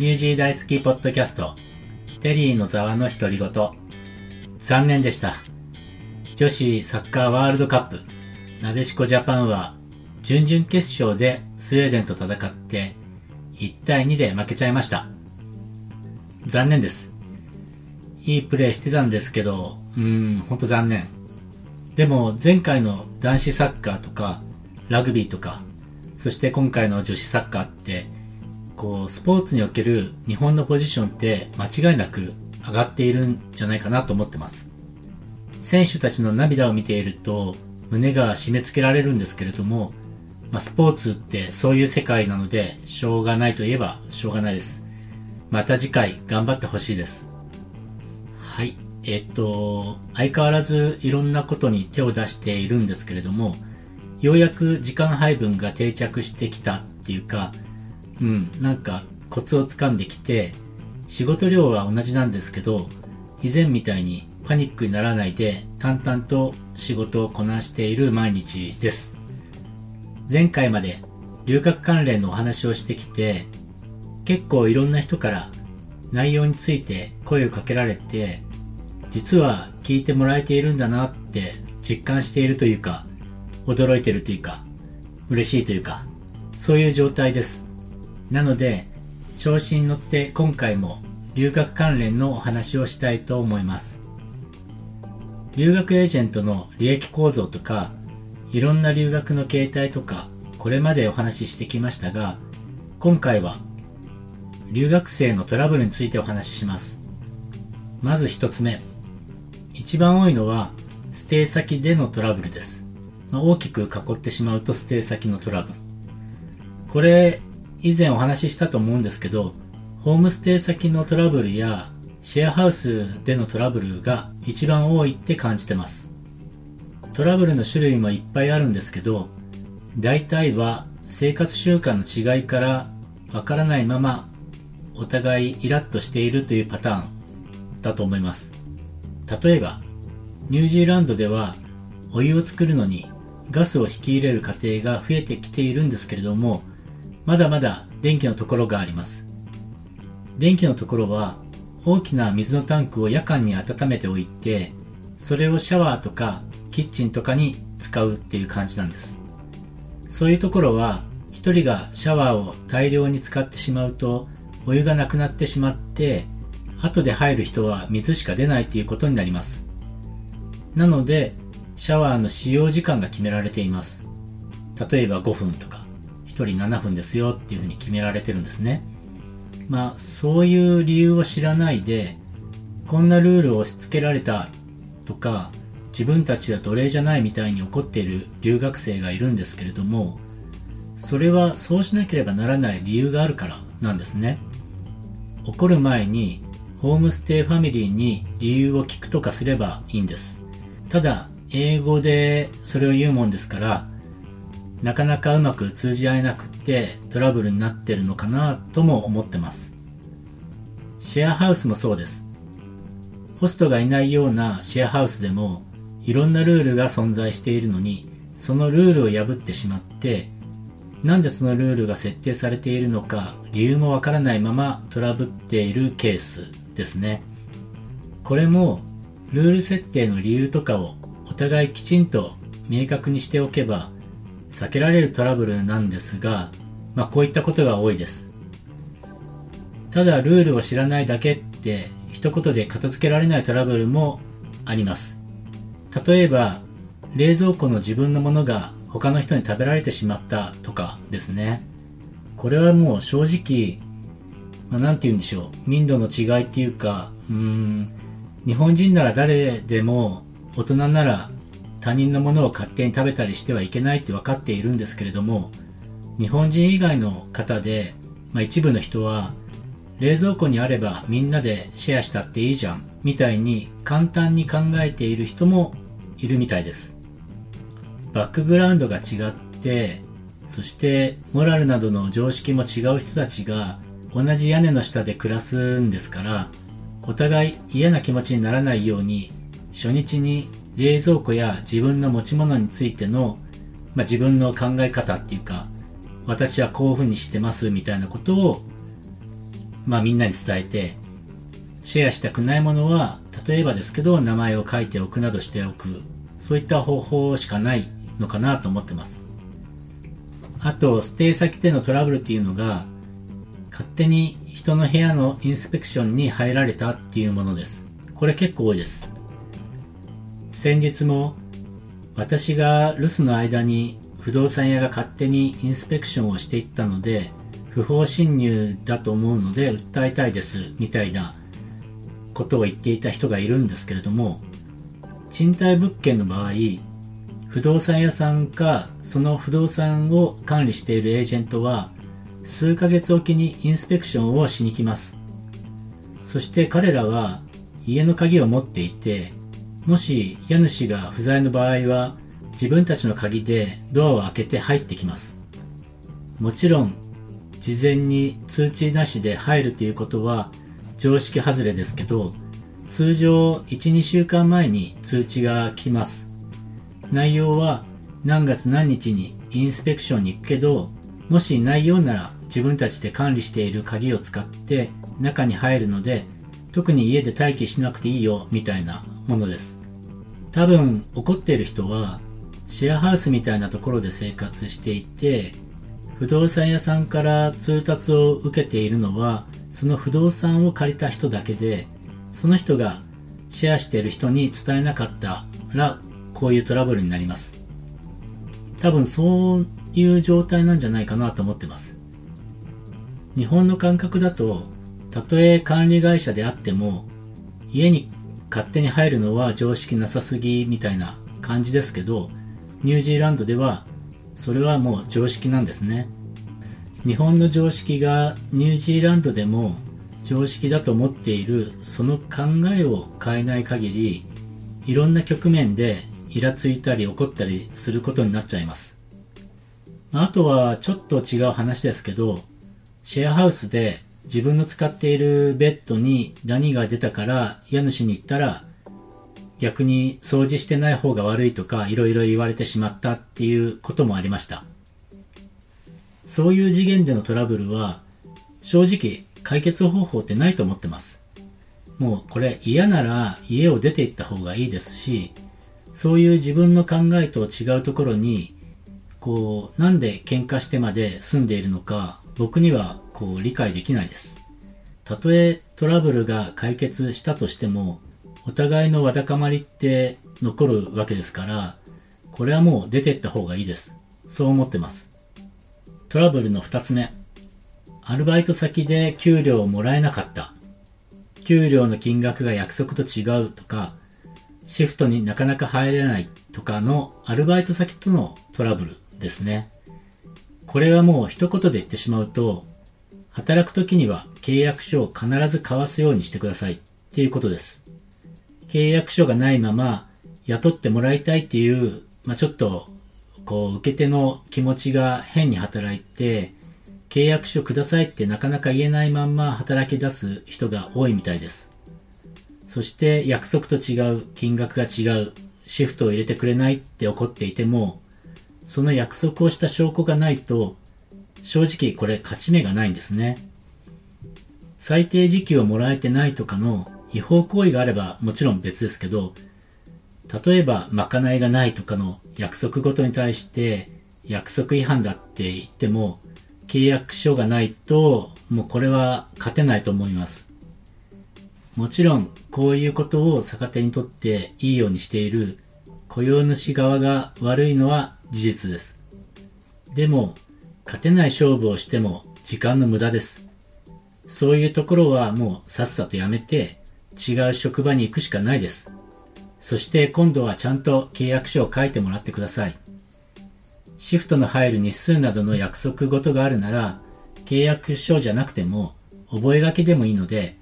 ニュージー大好きポッドキャスト、テリーのざわの独り言。残念でした。女子サッカーワールドカップ、なでしこジャパンは、準々決勝でスウェーデンと戦って、1対2で負けちゃいました。残念です。いいプレーしてたんですけど、うーん、ほんと残念。でも前回の男子サッカーとか、ラグビーとか、そして今回の女子サッカーって、こう、スポーツにおける日本のポジションって間違いなく上がっているんじゃないかなと思ってます。選手たちの涙を見ていると胸が締め付けられるんですけれども、まあ、スポーツってそういう世界なので、しょうがないといえばしょうがないです。また次回頑張ってほしいです。はい。えっと、相変わらずいろんなことに手を出しているんですけれども、ようやく時間配分が定着してきたっていうか、うん、なんかコツをつかんできて、仕事量は同じなんですけど、以前みたいにパニックにならないで淡々と仕事をこなしている毎日です。前回まで留学関連のお話をしてきて、結構いろんな人から内容について声をかけられて、実は聞いてもらえているんだなって実感しているというか、驚いてるというか、嬉しいというか、そういう状態です。なので、調子に乗って今回も留学関連のお話をしたいと思います。留学エージェントの利益構造とか、いろんな留学の形態とか、これまでお話ししてきましたが、今回は留学生のトラブルについてお話しします。まず一つ目。一番多いのは、ステイ先でのトラブルです。まあ、大きく囲ってしまうとステイ先のトラブル。これ、以前お話ししたと思うんですけど、ホームステイ先のトラブルやシェアハウスでのトラブルが一番多いって感じてます。トラブルの種類もいっぱいあるんですけど、大体は生活習慣の違いからわからないままお互いイラッとしているというパターンだと思います。例えば、ニュージーランドではお湯を作るのにガスを引き入れる過程が増えてきているんですけれども、まだまだ電気のところがあります。電気のところは大きな水のタンクを夜間に温めておいて、それをシャワーとかキッチンとかに使うっていう感じなんです。そういうところは一人がシャワーを大量に使ってしまうとお湯がなくなってしまって後で入る人は水しか出ないっていうことになります。なのでシャワーの使用時間が決められています。例えば5分とか1人7分ですよっていうふうに決められてるんですね。まあ、そういう理由を知らないで、こんなルールを押し付けられたとか、自分たちは奴隷じゃないみたいに怒っている留学生がいるんですけれども、それはそうしなければならない理由があるからなんですね。怒る前に、ホームステイファミリーに理由を聞くとかすればいいんです。ただ、英語でそれを言うもんですから、なかなかうまく通じ合えなくてトラブルになってるのかなとも思ってます。シェアハウスもそうです。ホストがいないようなシェアハウスでもいろんなルールが存在しているのにそのルールを破ってしまってなんでそのルールが設定されているのか理由もわからないままトラブっているケースですね。これもルール設定の理由とかをお互いきちんと明確にしておけば避けられるトラブルなんですが、まあこういったことが多いです。ただルールを知らないだけって一言で片付けられないトラブルもあります。例えば、冷蔵庫の自分のものが他の人に食べられてしまったとかですね。これはもう正直、まあ、なんて言うんでしょう。民度の違いっていうか、うん、日本人なら誰でも大人なら他人のものを勝手に食べたりしてはいけないって分かっているんですけれども、日本人以外の方で、まあ、一部の人は、冷蔵庫にあればみんなでシェアしたっていいじゃん、みたいに簡単に考えている人もいるみたいです。バックグラウンドが違って、そしてモラルなどの常識も違う人たちが同じ屋根の下で暮らすんですから、お互い嫌な気持ちにならないように初日に冷蔵庫や自分の持ち物についての、まあ、自分の考え方っていうか、私はこういうふうにしてますみたいなことをまあみんなに伝えて、シェアしたくないものは、例えばですけど、名前を書いておくなどしておく。そういった方法しかないのかなと思ってます。あと、ステイ先でのトラブルっていうのが、勝手に人の部屋のインスペクションに入られたっていうものです。これ結構多いです。先日も、私が留守の間に不動産屋が勝手にインスペクションをしていったので、不法侵入だと思うので訴えたいですみたいなことを言っていた人がいるんですけれども、賃貸物件の場合、不動産屋さんかその不動産を管理しているエージェントは数ヶ月おきにインスペクションをしに来ます。そして彼らは家の鍵を持っていて、もし家主が不在の場合は自分たちの鍵でドアを開けて入ってきます。もちろん事前に通知なしで入るということは常識外れですけど、通常1、2週間前に通知が来ます。内容は何月何日にインスペクションに行くけど、もしないようなら自分たちで管理している鍵を使って中に入るので、特に家で待機しなくていいよみたいなものです。多分怒っている人はシェアハウスみたいなところで生活していて、不動産屋さんから通達を受けているのはその不動産を借りた人だけで、その人がシェアしている人に伝えなかったらこういうトラブルになります。多分そういう状態なんじゃないかなと思ってます。日本の感覚だと、たとえ管理会社であっても、家に勝手に入るのは常識なさすぎみたいな感じですけど、ニュージーランドではそれはもう常識なんですね。日本の常識がニュージーランドでも常識だと思っているその考えを変えない限りいろんな局面でイラついたり怒ったりすることになっちゃいます。あとはちょっと違う話ですけど、シェアハウスで自分の使っているベッドにダニが出たから家主に言ったら逆に掃除してない方が悪いとか色々言われてしまったっていうこともありました。そういう次元でのトラブルは正直解決方法ってないと思ってます。もうこれ嫌なら家を出て行った方がいいですし、そういう自分の考えと違うところに、こう、なんで喧嘩してまで住んでいるのか、僕にはこう理解できないです。たとえトラブルが解決したとしても、お互いのわだかまりって残るわけですから、これはもう出てった方がいいです。そう思ってます。トラブルの二つ目。アルバイト先で給料をもらえなかった。給料の金額が約束と違うとか、シフトになかなか入れないとかのアルバイト先とのトラブルですね。これはもう一言で言ってしまうと、働く時には契約書を必ず交わすようにしてくださいっていうことです。契約書がないまま雇ってもらいたいっていう、まあ、ちょっとこう受け手の気持ちが変に働いて、契約書くださいってなかなか言えないまんま働き出す人が多いみたいです。そして約束と違う、金額が違う、シフトを入れてくれないって怒っていても、その約束をした証拠がないと、正直これ勝ち目がないんですね。最低時給をもらえてないとかの違法行為があればもちろん別ですけど、例えばまかないがないとかの約束ごとに対して約束違反だって言っても契約書がないともうこれは勝てないと思います。もちろん、こういうことを逆手にとっていいようにしている雇用主側が悪いのは事実です。でも、勝てない勝負をしても時間の無駄です。そういうところはもうさっさとやめて違う職場に行くしかないです。そして今度はちゃんと契約書を書いてもらってください。シフトの入る日数などの約束事があるなら、契約書じゃなくても覚書でもいいので、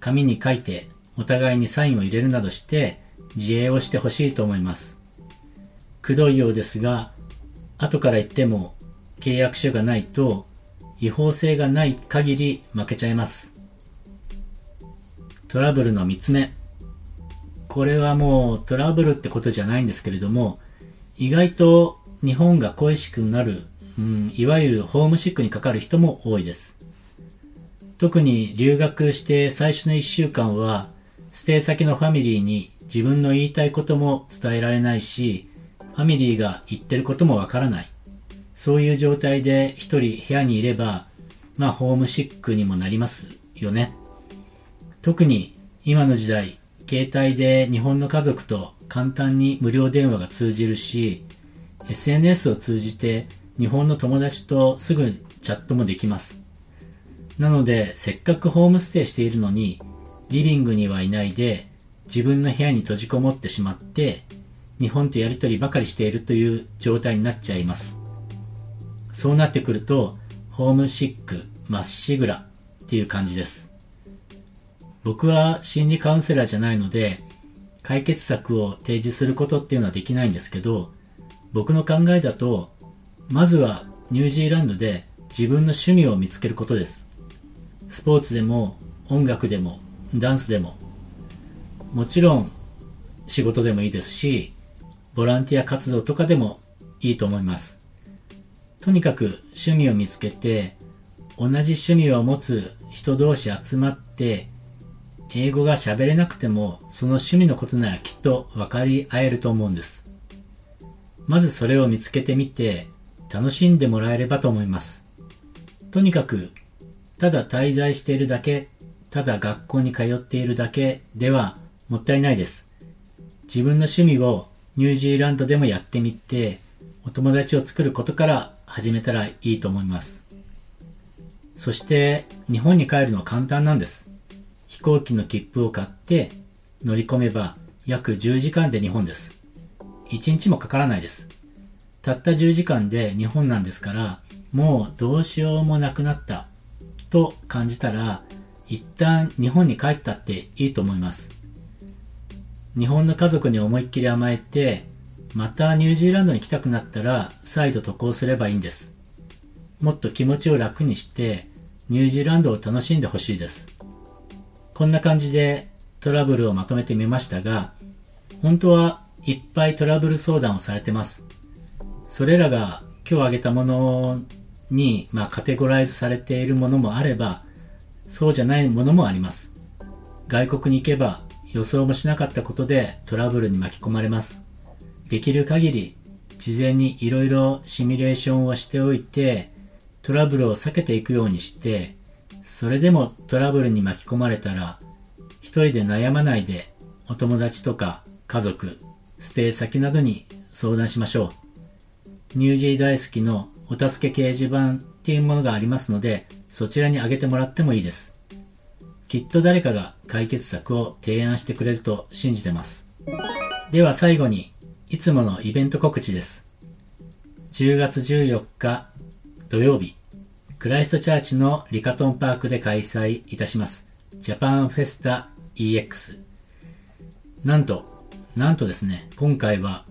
紙に書いてお互いにサインを入れるなどして自衛をしてほしいと思います。くどいようですが、後から言っても契約書がないと違法性がない限り負けちゃいます。トラブルの3つ目。これはもうトラブルってことじゃないんですけれども、意外と日本が恋しくなる、うん、いわゆるホームシックにかかる人も多いです。特に留学して最初の1週間は、ステイ先のファミリーに自分の言いたいことも伝えられないし、ファミリーが言ってることもわからない。そういう状態で一人部屋にいれば、まあホームシックにもなりますよね。特に今の時代、携帯で日本の家族と簡単に無料電話が通じるし、SNS を通じて日本の友達とすぐチャットもできます。なので、せっかくホームステイしているのに、リビングにはいないで、自分の部屋に閉じこもってしまって、日本とやりとりばかりしているという状態になっちゃいます。そうなってくると、ホームシック、まっしぐらっていう感じです。僕は心理カウンセラーじゃないので、解決策を提示することっていうのはできないんですけど、僕の考えだと、まずはニュージーランドで自分の趣味を見つけることです。スポーツでも音楽でもダンスでも、もちろん仕事でもいいですし、ボランティア活動とかでもいいと思います。とにかく趣味を見つけて、同じ趣味を持つ人同士集まって、英語が喋れなくても、その趣味のことならきっと分かり合えると思うんです。まずそれを見つけてみて、楽しんでもらえればと思います。とにかく、ただ滞在しているだけ、ただ学校に通っているだけではもったいないです。自分の趣味をニュージーランドでもやってみて、お友達を作ることから始めたらいいと思います。そして日本に帰るのは簡単なんです。飛行機の切符を買って乗り込めば約10時間で日本です。1日もかからないです。たった10時間で日本なんですから、もうどうしようもなくなったと感じたら、一旦日本に帰ったっていいと思います。日本の家族に思いっきり甘えて、またニュージーランドに来たくなったら再度渡航すればいいんです。もっと気持ちを楽にして、ニュージーランドを楽しんでほしいです。こんな感じでトラブルをまとめてみましたが、本当はいっぱいトラブル相談をされてます。それらが今日挙げたものに、まあ、カテゴライズされているものもあれば、そうじゃないものもあります。外国に行けば予想もしなかったことでトラブルに巻き込まれます。できる限り事前にいろいろシミュレーションをしておいて、トラブルを避けていくようにして、それでもトラブルに巻き込まれたら、一人で悩まないでお友達とか家族、ステイ先などに相談しましょう。ニュージー大好きのお助け掲示板っていうものがありますので、そちらにあげてもらってもいいです。きっと誰かが解決策を提案してくれると信じてます。では最後に、いつものイベント告知です。10月14日土曜日、クライストチャーチのリカトンパークで開催いたします。ジャパンフェスタ EX。なんと、なんとですね、今回は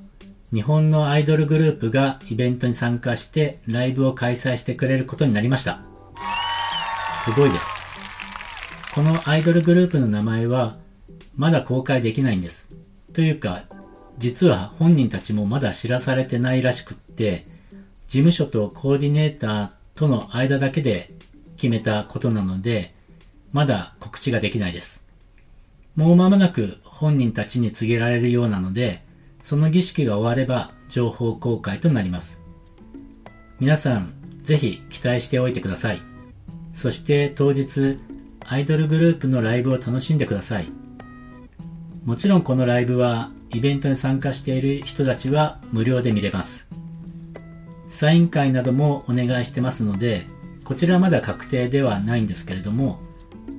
日本のアイドルグループがイベントに参加してライブを開催してくれることになりました。すごいです。このアイドルグループの名前はまだ公開できないんです。というか、実は本人たちもまだ知らされてないらしくって、事務所とコーディネーターとの間だけで決めたことなので、まだ告知ができないです。もう間もなく本人たちに告げられるようなので、その儀式が終われば情報公開となります。皆さん、ぜひ期待しておいてください。そして当日、アイドルグループのライブを楽しんでください。もちろんこのライブはイベントに参加している人たちは無料で見れます。サイン会などもお願いしてますので、こちらまだ確定ではないんですけれども、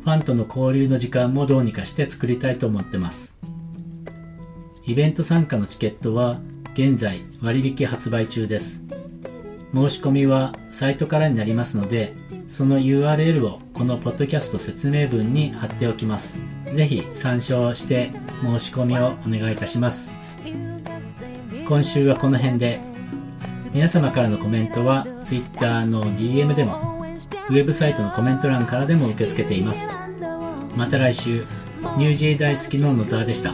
ファンとの交流の時間もどうにかして作りたいと思ってます。イベント参加のチケットは現在割引発売中です。申し込みはサイトからになりますので、その URL をこのポッドキャスト説明文に貼っておきます。ぜひ参照して申し込みをお願いいたします。今週はこの辺で、皆様からのコメントは Twitter の DM でも、ウェブサイトのコメント欄からでも受け付けています。また来週、ニュージー大好きの野沢でした。